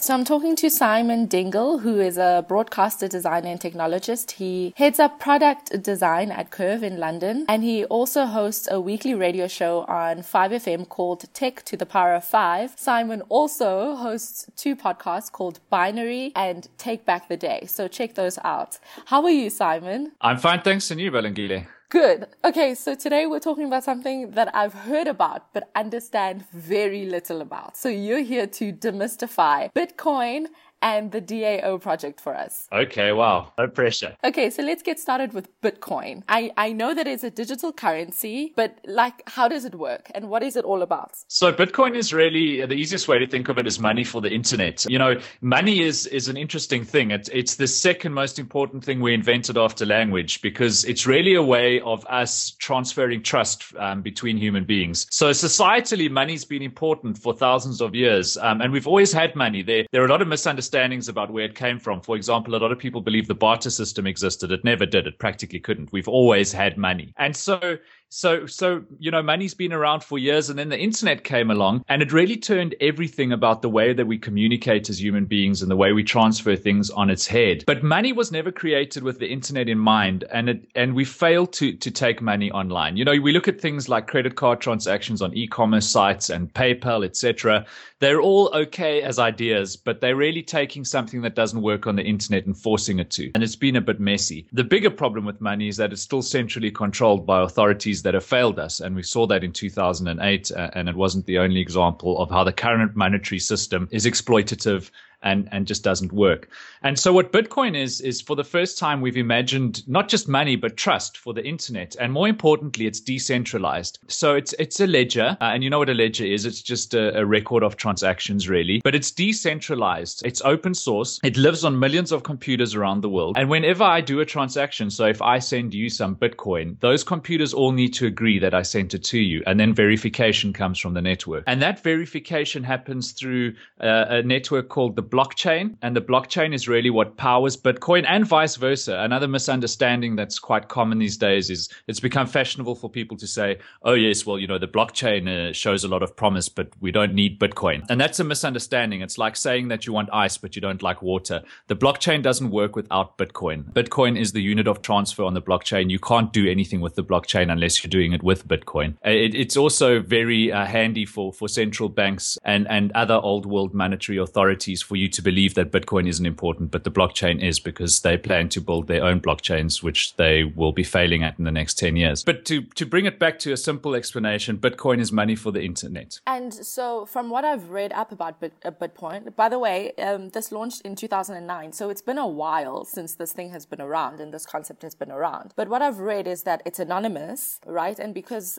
So I'm talking to Simon Dingle, who is a broadcaster, designer, and technologist. He heads up product design at Curve in London, and he also hosts a weekly radio show on 5FM called Tech to the Power of Five. Simon also hosts two podcasts called Binary and Take Back the Day. So check those out. How are you, Simon? I'm fine, thanks. And you, Balungile? Good. Okay, so today we're talking about something that I've heard about but understand very little about. So you're here to demystify Bitcoin and the DAO project for us. Okay, wow. No pressure. Okay, so let's get started with Bitcoin. I, I know that it's a digital currency, but like, how does it work and what is it all about? So Bitcoin is really the easiest way to think of it is money for the internet. You know, money is, is an interesting thing. It's, it's the second most important thing we invented after language because it's really a way of us transferring trust um, between human beings. So societally, money's been important for thousands of years. Um, and we've always had money. There, there are a lot of misunderstandings misunderstandings about where it came from. For example, a lot of people believe the barter system existed. It never did. It practically couldn't. We've always had money. And so so, so, you know, money's been around for years and then the internet came along and it really turned everything about the way that we communicate as human beings and the way we transfer things on its head. But money was never created with the internet in mind and it, and we failed to, to take money online. You know, we look at things like credit card transactions on e-commerce sites and PayPal, etc. They're all okay as ideas, but they're really taking something that doesn't work on the internet and forcing it to. And it's been a bit messy. The bigger problem with money is that it's still centrally controlled by authorities that have failed us. And we saw that in 2008, uh, and it wasn't the only example of how the current monetary system is exploitative and and just doesn't work. And so what Bitcoin is is for the first time we've imagined not just money but trust for the internet, and more importantly, it's decentralized. So it's it's a ledger, uh, and you know what a ledger is? It's just a, a, record of transactions, really. But it's decentralized. It's open source. It lives on millions of computers around the world. And whenever I do a transaction, so if I send you some Bitcoin, those computers all need to agree that I sent it to you, and then verification comes from the network. And that verification happens through uh, a network called the blockchain, and the blockchain is really what powers Bitcoin and vice versa. Another misunderstanding that's quite common these days is it's become fashionable for people to say, oh, yes, well, you know, the blockchain uh, shows a lot of promise, but we don't need Bitcoin. And that's a misunderstanding. It's like saying that you want ice, but you don't like water. The blockchain doesn't work without Bitcoin. Bitcoin is the unit of transfer on the blockchain. You can't do anything with the blockchain unless you're doing it with Bitcoin. Uh, it, it's also very uh, handy for, for central banks and, and other old world monetary authorities for you to believe that Bitcoin isn't important, but the blockchain is because they plan to build their own blockchains, which they will be failing at in the next 10 years. But to, to bring it back to a simple explanation, Bitcoin is money for the internet. And so, from what I've read up about Bit, uh, Bitcoin, by the way, um, this launched in 2009. So, it's been a while since this thing has been around and this concept has been around. But what I've read is that it's anonymous, right? And because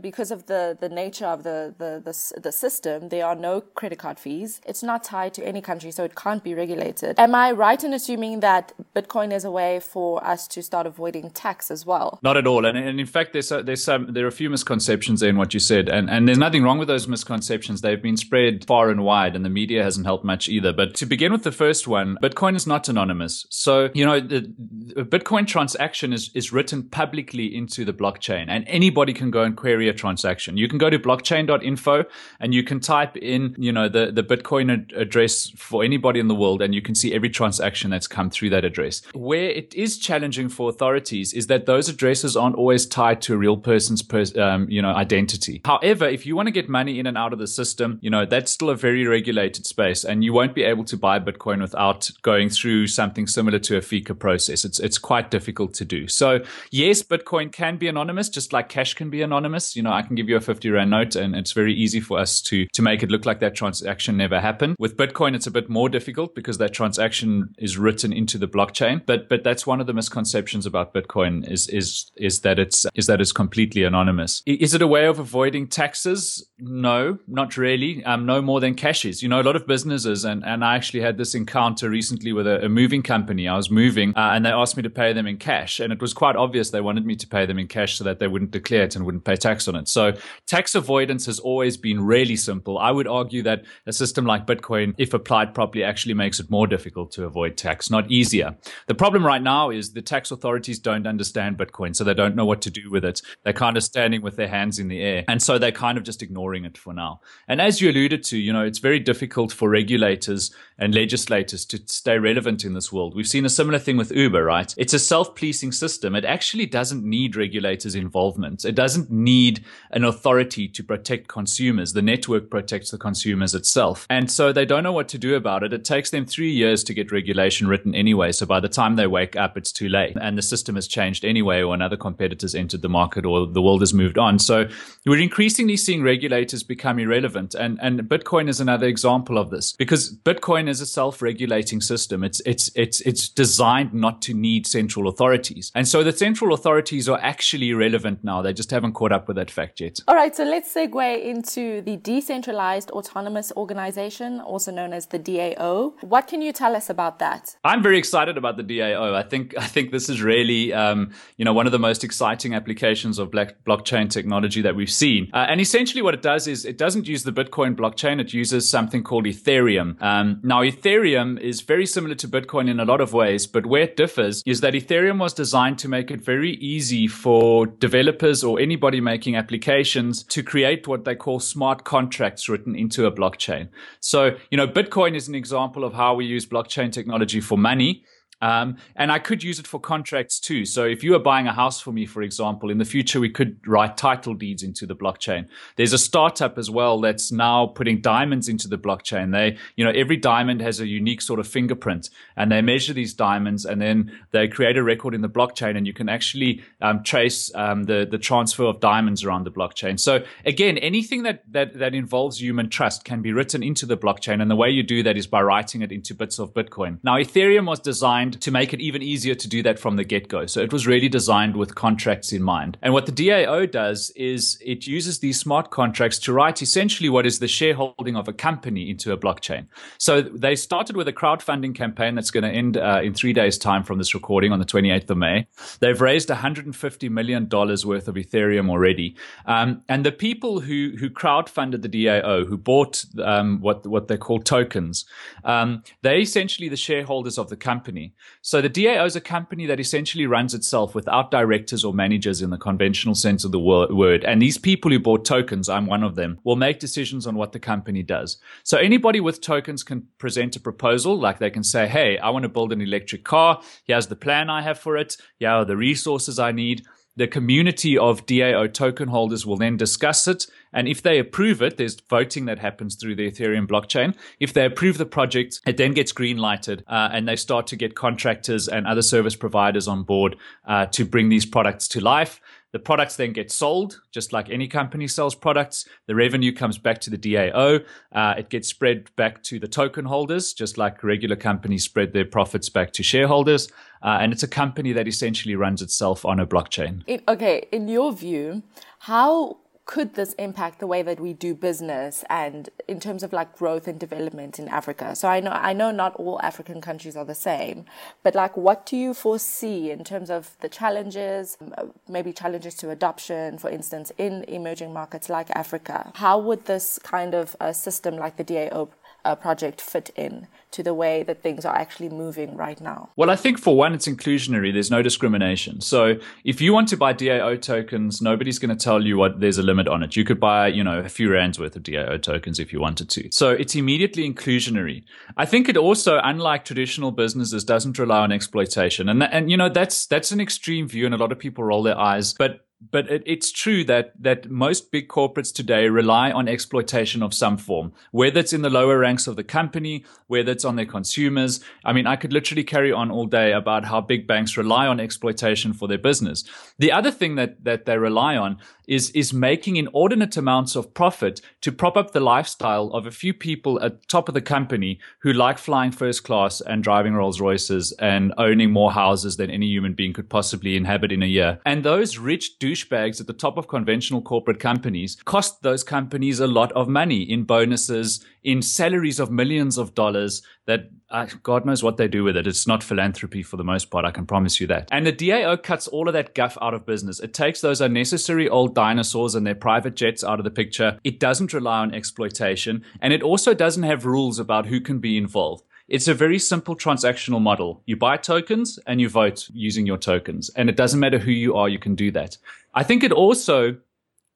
because of the, the nature of the, the, the, the, system, there are no credit card fees. It's not tied to any country, so it can't be regulated. Am I right in assuming that Bitcoin is a way for us to start avoiding tax as well? Not at all. And, and in fact, there's, a, there's some, there are a few misconceptions in what you said. And, and there's nothing wrong with those misconceptions. They've been spread far and wide, and the media hasn't helped much either. But to begin with the first one, Bitcoin is not anonymous. So, you know, the, the Bitcoin transaction is, is written publicly into the blockchain, and anybody can go and query query a transaction. You can go to blockchain.info and you can type in, you know, the, the Bitcoin ad- address for anybody in the world and you can see every transaction that's come through that address. Where it is challenging for authorities is that those addresses aren't always tied to a real person's, pers- um, you know, identity. However, if you want to get money in and out of the system, you know, that's still a very regulated space and you won't be able to buy Bitcoin without going through something similar to a FICA process. It's, it's quite difficult to do. So yes, Bitcoin can be anonymous, just like cash can be anonymous. You know, I can give you a 50 Rand note and it's very easy for us to, to make it look like that transaction never happened. With Bitcoin, it's a bit more difficult because that transaction is written into the blockchain. But, but that's one of the misconceptions about Bitcoin is, is, is that it's, is that it's completely anonymous. Is it a way of avoiding taxes? No, not really. Um, no more than cash is. You know, a lot of businesses, and, and I actually had this encounter recently with a, a moving company. I was moving uh, and they asked me to pay them in cash. And it was quite obvious they wanted me to pay them in cash so that they wouldn't declare it and wouldn't pay tax tax on it. So tax avoidance has always been really simple. I would argue that a system like Bitcoin, if applied properly, actually makes it more difficult to avoid tax, not easier. The problem right now is the tax authorities don't understand Bitcoin, so they don't know what to do with it. They're kind of standing with their hands in the air. And so they're kind of just ignoring it for now. And as you alluded to, you know, it's very difficult for regulators and legislators to stay relevant in this world. We've seen a similar thing with Uber, right? It's a self-policing system. It actually doesn't need regulators' involvement. It doesn't need an authority to protect consumers. The network protects the consumers itself. And so they don't know what to do about it. It takes them three years to get regulation written anyway. So by the time they wake up, it's too late. And the system has changed anyway, or another competitor's entered the market, or the world has moved on. So we're increasingly seeing regulators become irrelevant. And, and Bitcoin is another example of this because Bitcoin is a self-regulating system. It's, it's, it's, it's designed not to need central authorities. And so the central authorities are actually relevant now. They just haven't caught up with that fact yet. All right. So let's segue into the Decentralized Autonomous Organization, also known as the DAO. What can you tell us about that? I'm very excited about the DAO. I think, I think this is really, um, you know, one of the most exciting applications of black blockchain technology that we've seen. Uh, and essentially what it does is it doesn't use the Bitcoin blockchain. It uses something called Ethereum. Um, now, Ethereum is very similar to Bitcoin in a lot of ways, but where it differs is that Ethereum was designed to make it very easy for developers or anybody making applications to create what they call smart contracts written into a blockchain. So, you know, Bitcoin is an example of how we use blockchain technology for money. Um, and I could use it for contracts too. So if you are buying a house for me, for example, in the future, we could write title deeds into the blockchain. There's a startup as well that's now putting diamonds into the blockchain. They, you know, every diamond has a unique sort of fingerprint and they measure these diamonds and then they create a record in the blockchain and you can actually um, trace um, the, the transfer of diamonds around the blockchain. So again, anything that, that, that involves human trust can be written into the blockchain. And the way you do that is by writing it into bits of Bitcoin. Now, Ethereum was designed designed to make it even easier to do that from the get go. So it was really designed with contracts in mind. And what the DAO does is it uses these smart contracts to write essentially what is the shareholding of a company into a blockchain. So they started with a crowdfunding campaign that's going to end uh, in three days' time from this recording on the 28th of May. They've raised $150 million worth of Ethereum already. Um, and the people who, who crowdfunded the DAO, who bought um, what, what they call tokens, um, they're essentially the shareholders of the company. So the DAO is a company that essentially runs itself without directors or managers in the conventional sense of the word. And these people who bought tokens, I'm one of them, will make decisions on what the company does. So anybody with tokens can present a proposal, like they can say, Hey, I want to build an electric car. Here's the plan I have for it. Here are the resources I need. The community of DAO token holders will then discuss it. And if they approve it, there's voting that happens through the Ethereum blockchain. If they approve the project, it then gets green lighted uh, and they start to get contractors and other service providers on board uh, to bring these products to life. The products then get sold, just like any company sells products. The revenue comes back to the DAO. Uh, it gets spread back to the token holders, just like regular companies spread their profits back to shareholders. Uh, and it's a company that essentially runs itself on a blockchain. In, okay, in your view, how could this impact the way that we do business and in terms of like growth and development in Africa? So I know I know not all African countries are the same, but like what do you foresee in terms of the challenges, um, uh, maybe challenges to adoption, for instance, in emerging markets like Africa? How would this kind of a system like the DAO project fit in to the way that things are actually moving right now? Well, I think for one, it's inclusionary. There's no discrimination. So if you want to buy DAO tokens, nobody's going to tell you what there's a limit on it. You could buy, you know, a few rands worth of DAO tokens if you wanted to. So it's immediately inclusionary. I think it also, unlike traditional businesses, doesn't rely on exploitation. And, and, you know, that's, that's an extreme view and a lot of people roll their eyes, but but it, it's true that that most big corporates today rely on exploitation of some form, whether it's in the lower ranks of the company, whether it's on their consumers. I mean, I could literally carry on all day about how big banks rely on exploitation for their business. The other thing that that they rely on is is making inordinate amounts of profit to prop up the lifestyle of a few people at top of the company who like flying first class and driving Rolls Royces and owning more houses than any human being could possibly inhabit in a year. And those rich do douchebags at the top of conventional corporate companies cost those companies a lot of money in bonuses, in salaries of millions of dollars that uh, God knows what they do with it. It's not philanthropy for the most part. I can promise you that. And the DAO cuts all of that guff out of business. It takes those unnecessary old dinosaurs and their private jets out of the picture. It doesn't rely on exploitation. And it also doesn't have rules about who can be involved. It's a very simple transactional model. You buy tokens and you vote using your tokens. And it doesn't matter who you are, you can do that. I think it also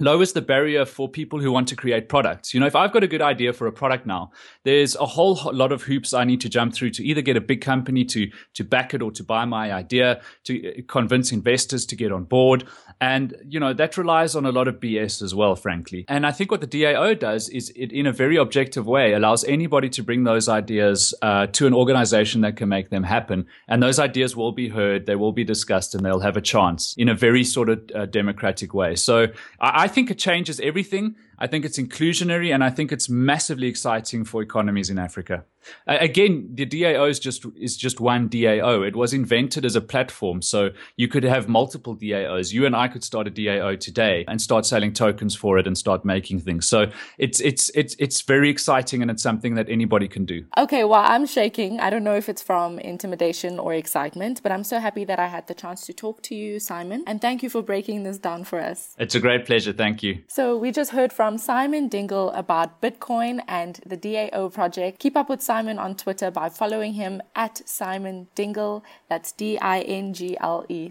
lowers the barrier for people who want to create products. You know, if I've got a good idea for a product now, there's a whole lot of hoops I need to jump through to either get a big company to to back it or to buy my idea, to uh, convince investors to get on board. And, you know, that relies on a lot of BS as well, frankly. And I think what the DAO does is it, in a very objective way, allows anybody to bring those ideas uh, to an organization that can make them happen. And those ideas will be heard, they will be discussed, and they'll have a chance in a very sort of uh, democratic way. So I, I think it changes everything. I think it's inclusionary and I think it's massively exciting for economies in Africa. Uh, again, the DAO is just is just one DAO. It was invented as a platform, so you could have multiple DAOs. You and I could start a DAO today and start selling tokens for it and start making things. So it's it's it's it's very exciting and it's something that anybody can do. Okay, well, I'm shaking. I don't know if it's from intimidation or excitement, but I'm so happy that I had the chance to talk to you, Simon, and thank you for breaking this down for us. It's a great pleasure. Thank you. So we just heard from Simon Dingle about Bitcoin and the DAO project. Keep up with Simon on Twitter by following him at Simon Dingle. That's D I N G L E.